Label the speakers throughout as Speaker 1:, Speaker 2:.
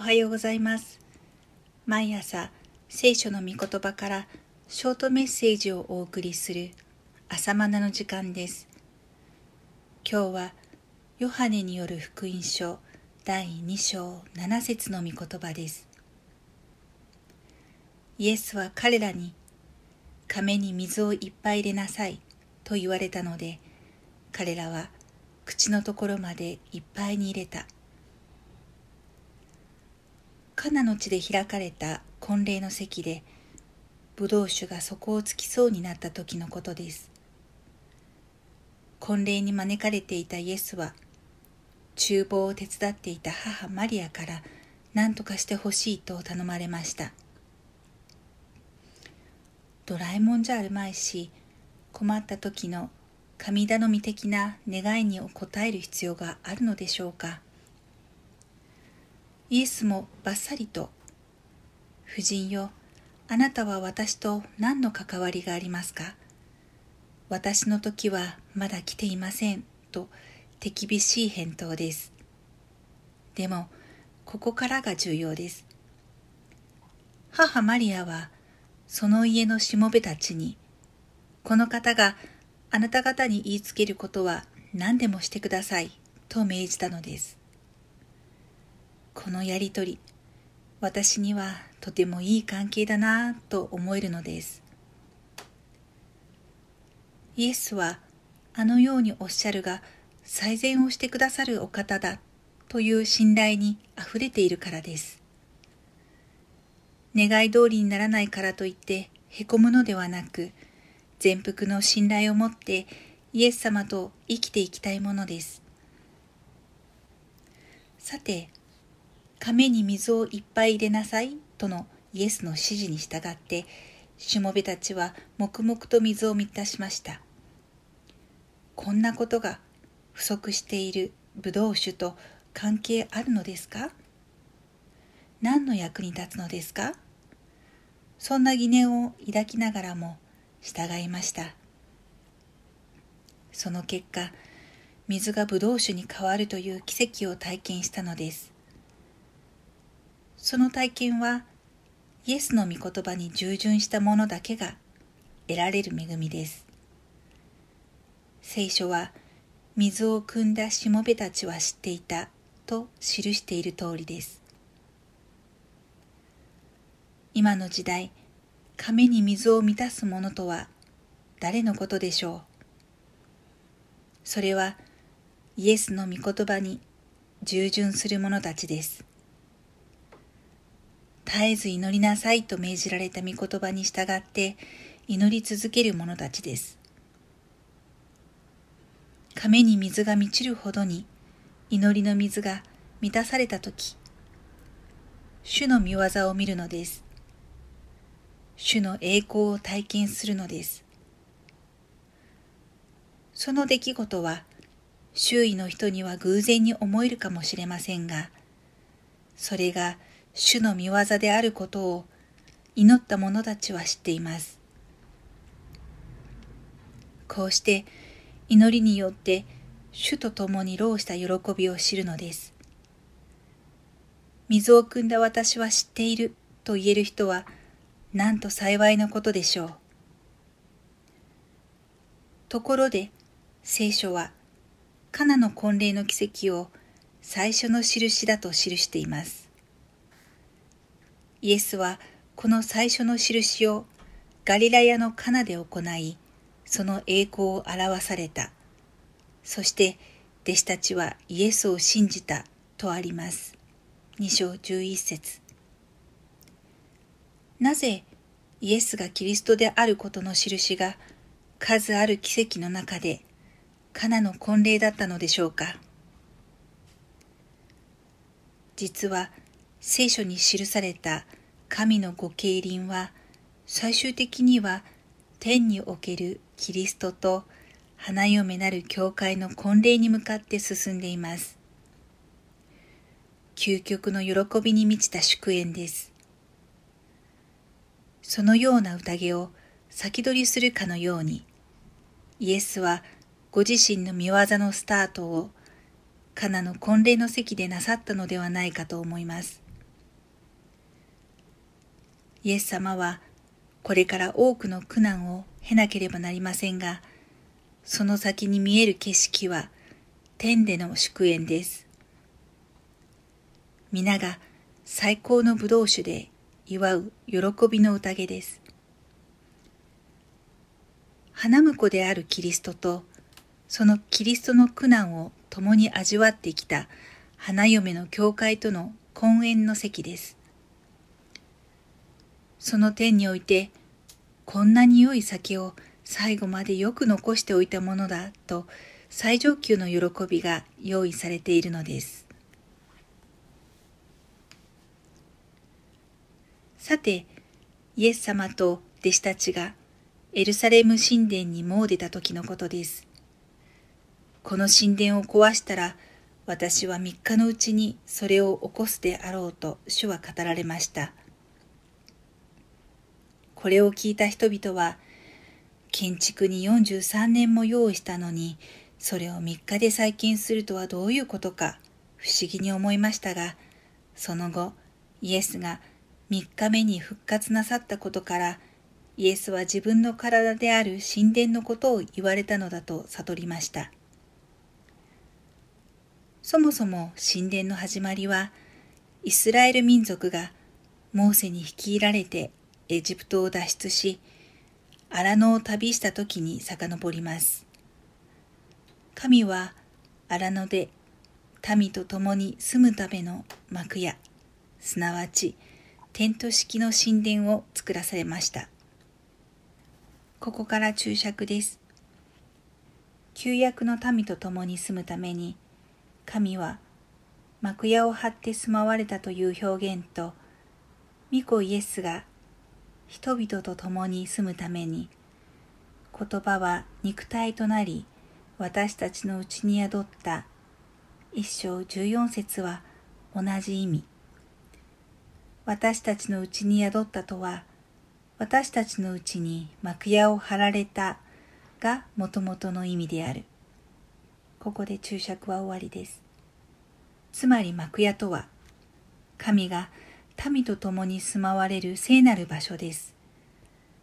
Speaker 1: おはようございます。毎朝聖書の御言葉からショートメッセージをお送りする朝マナの時間です。今日はヨハネによる福音書第2章7節の御言葉です。イエスは彼らに亀に水をいっぱい入れなさいと言われたので彼らは口のところまでいっぱいに入れた。カナの地で開かれた婚礼の席でブドウ酒が底をつきそうになった時のことです。婚礼に招かれていたイエスは厨房を手伝っていた母マリアから何とかしてほしいと頼まれました。ドラえもんじゃあるまいし困った時の神頼み的な願いに応える必要があるのでしょうか。イエスもばっさりと、夫人よ、あなたは私と何の関わりがありますか？私の時はまだ来ていません、と手厳しい返答です。でも、ここからが重要です。母マリアは、その家のしもべたちに、この方があなた方に言いつけることは何でもしてください、と命じたのです。このやりとり私にはとてもいい関係だなぁと思えるのです。イエスはあのようにおっしゃるが最善をしてくださるお方だという信頼にあふれているからです。願い通りにならないからといってへこむのではなく全幅の信頼を持ってイエス様と生きていきたいものです。さて亀に水をいっぱい入れなさい。とのイエスの指示に従ってしもべたちは黙々と水を満たしました。こんなことが不足しているブドウ酒と関係あるのですか？何の役に立つのですか？そんな疑念を抱きながらも従いました。その結果水がブドウ酒に変わるという奇跡を体験したのです。その体験はイエスの御言葉に従順した者だけが得られる恵みです。聖書は水を汲んだしもべたちは知っていたと記している通りです。今の時代、亀に水を満たす者とは誰のことでしょう？それはイエスの御言葉に従順する者たちです。絶えず祈りなさいと命じられた御言葉に従って祈り続ける者たちです。亀に水が満ちるほどに祈りの水が満たされたとき、主の見業を見るのです。主の栄光を体験するのです。その出来事は周囲の人には偶然に思えるかもしれませんが、それが主の見業であることを祈った者たちは知っています。こうして祈りによって主と共に労した喜びを知るのです。水を汲んだ私は知っていると言える人はなんと幸いなことでしょう。ところで聖書はカナの婚礼の奇跡を最初の印だと記しています。イエスはこの最初の印をガリラヤのカナで行い、その栄光を表された。そして弟子たちはイエスを信じたとあります。2章11節なぜイエスがキリストであることの印が数ある奇跡の中でカナの婚礼だったのでしょうか？実は聖書に記された神のご経輪は最終的には天におけるキリストと花嫁なる教会の婚礼に向かって進んでいます。究極の喜びに満ちた祝宴です。そのような宴を先取りするかのように、イエスはご自身の見業のスタートをカナの婚礼の席でなさったのではないかと思います。イエス様はこれから多くの苦難を経なければなりませんが、その先に見える景色は天での祝宴です。皆が最高の葡萄酒で祝う喜びの宴です。花婿であるキリストとそのキリストの苦難を共に味わってきた花嫁の教会との婚宴の席です。その点において、こんなに良い酒を最後までよく残しておいたものだと最上級の喜びが用意されているのです。さて、イエス様と弟子たちがエルサレム神殿に詣でた時のことです。この神殿を壊したら、私は三日のうちにそれを起こすであろうと主は語られました。これを聞いた人々は、建築に43年も用意したのに、それを3日で再建するとはどういうことか不思議に思いましたが、その後、イエスが3日目に復活なさったことから、イエスは自分の体である神殿のことを言われたのだと悟りました。そもそも神殿の始まりは、イスラエル民族がモーセに率いられてエジプトを脱出し、荒野を旅した時に遡ります。神は荒野で民と共に住むための幕屋、すなわちテント式の神殿を作らされました。ここから注釈です。旧約の民と共に住むために、神は幕屋を張って住まわれたという表現と、御子イエスが人々と共に住むために、言葉は肉体となり、私たちのうちに宿った一章十四節は同じ意味。私たちのうちに宿ったとは、私たちのうちに幕屋を張られたがもともとの意味である。ここで注釈は終わりです。つまり幕屋とは、神が民と共に住まわれる聖なる場所です。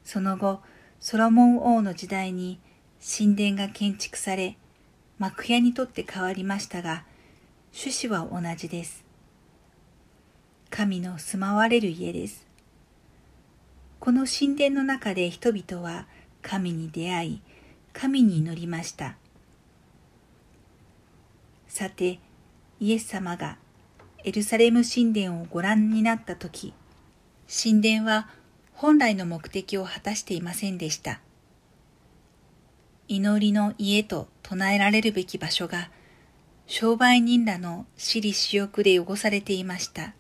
Speaker 1: その後、ソロモン王の時代に神殿が建築され、幕屋にとって変わりましたが、趣旨は同じです。神の住まわれる家です。この神殿の中で人々は神に出会い、神に祈りました。さて、イエス様がエルサレム神殿をご覧になったとき、神殿は本来の目的を果たしていませんでした。祈りの家と唱えられるべき場所が、商売人らの私利私欲で汚されていました。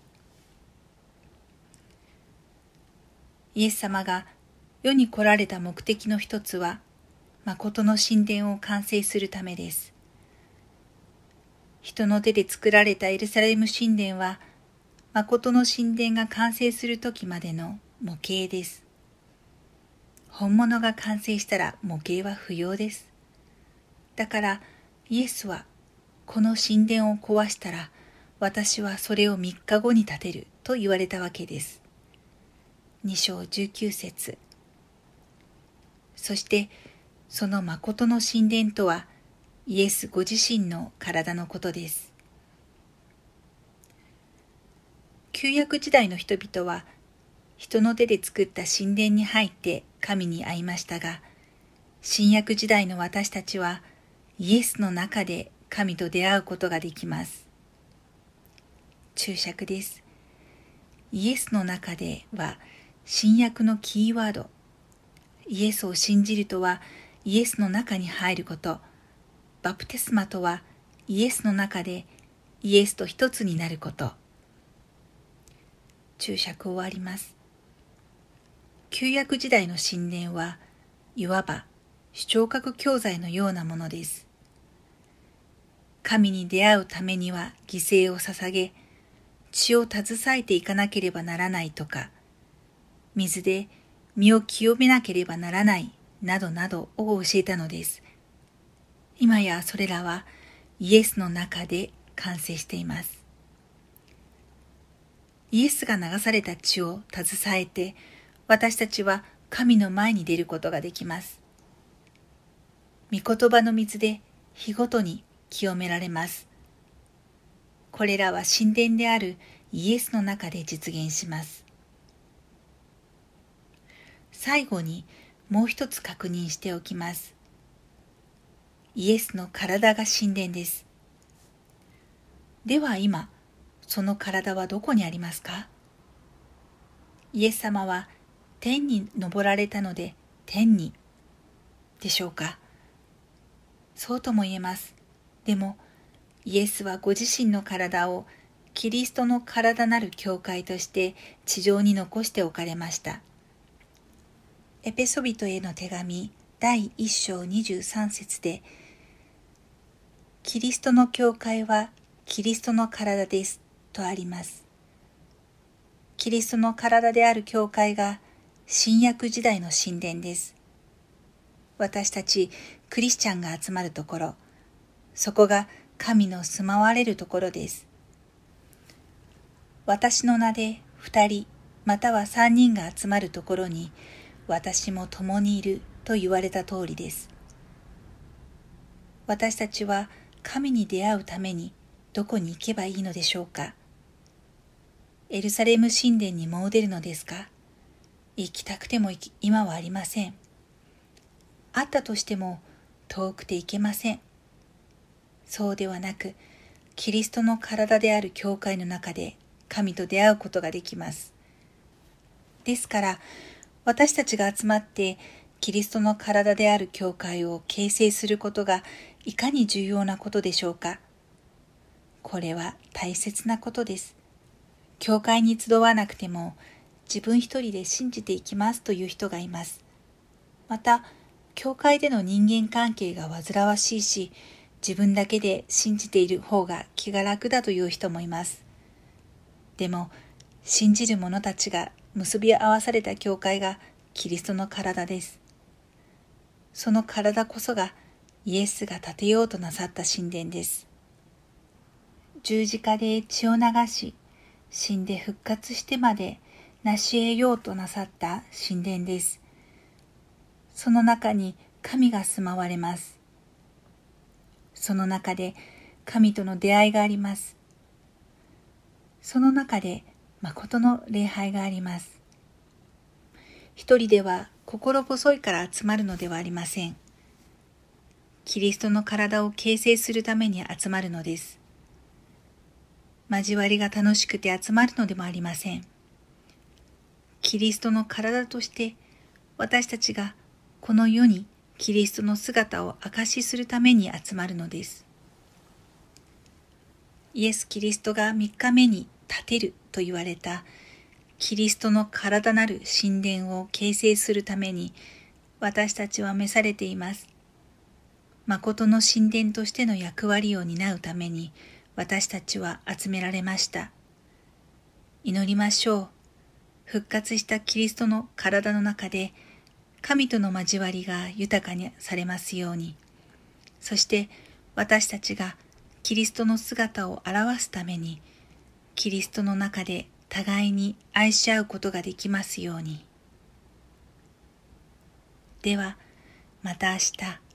Speaker 1: イエス様が世に来られた目的の一つは、誠の神殿を完成するためです。人の手で作られたエルサレム神殿は、誠の神殿が完成する時までの模型です。本物が完成したら模型は不要です。だからイエスはこの神殿を壊したら私はそれを3日後に建てると言われたわけです。2章19節そしてその誠の神殿とはイエスご自身の体のことです。旧約時代の人々は人の手で作った神殿に入って神に会いましたが、新約時代の私たちはイエスの中で神と出会うことができます。注釈です。イエスの中では新約のキーワード。イエスを信じるとはイエスの中に入ること。バプテスマとはイエスの中でイエスと一つになること。注釈終わります。旧約時代の神殿はいわば主張覚教材のようなものです。神に出会うためには犠牲を捧げ、血を携えていかなければならないとか、水で身を清めなければならないなどなどを教えたのです。今やそれらはイエスの中で完成しています。イエスが流された血を携えて、私たちは神の前に出ることができます。御言葉の水で日ごとに清められます。これらは神殿であるイエスの中で実現します。最後にもう一つ確認しておきます。イエスの体が神殿です。では今、その体はどこにありますか？イエス様は天に昇られたので天にでしょうか？そうとも言えます。でもイエスはご自身の体をキリストの体なる教会として地上に残しておかれました。エペソビトへの手紙第1章23節でキリストの教会はキリストの体ですとあります。キリストの体である教会が新約時代の神殿です。私たちクリスチャンが集まるところ、そこが神の住まわれるところです。私の名で二人または三人が集まるところに私も共にいると言われた通りです。私たちは神に出会うためにどこに行けばいいのでしょうか？エルサレム神殿にもう出るのですか？行きたくても今はありません。あったとしても遠くて行けません。そうではなく、キリストの体である教会の中で神と出会うことができます。ですから、私たちが集まってキリストの体である教会を形成することがいかに重要なことでしょうか？これは大切なことです。教会に集わなくても自分一人で信じていきますという人がいます。また、教会での人間関係が煩わしいし、自分だけで信じている方が気が楽だという人もいます。でも、信じる者たちが結び合わされた教会がキリストの体です。その体こそがイエスが建てようとなさった神殿です。十字架で血を流し、死んで復活してまで成し得ようとなさった神殿です。その中に神が住まわれます。その中で神との出会いがあります。その中で誠の礼拝があります。一人では心細いから集まるのではありません。キリストの体を形成するために集まるのです。交わりが楽しくて集まるのでもありません。キリストの体として私たちがこの世にキリストの姿を証しするために集まるのです。イエス・キリストが3日目に立てると言われたキリストの体なる神殿を形成するために私たちは召されています。誠の神殿としての役割を担うために私たちは集められました。祈りましょう。復活したキリストの体の中で神との交わりが豊かにされますように。そして私たちがキリストの姿を表すためにキリストの中で互いに愛し合うことができますように。では、また明日。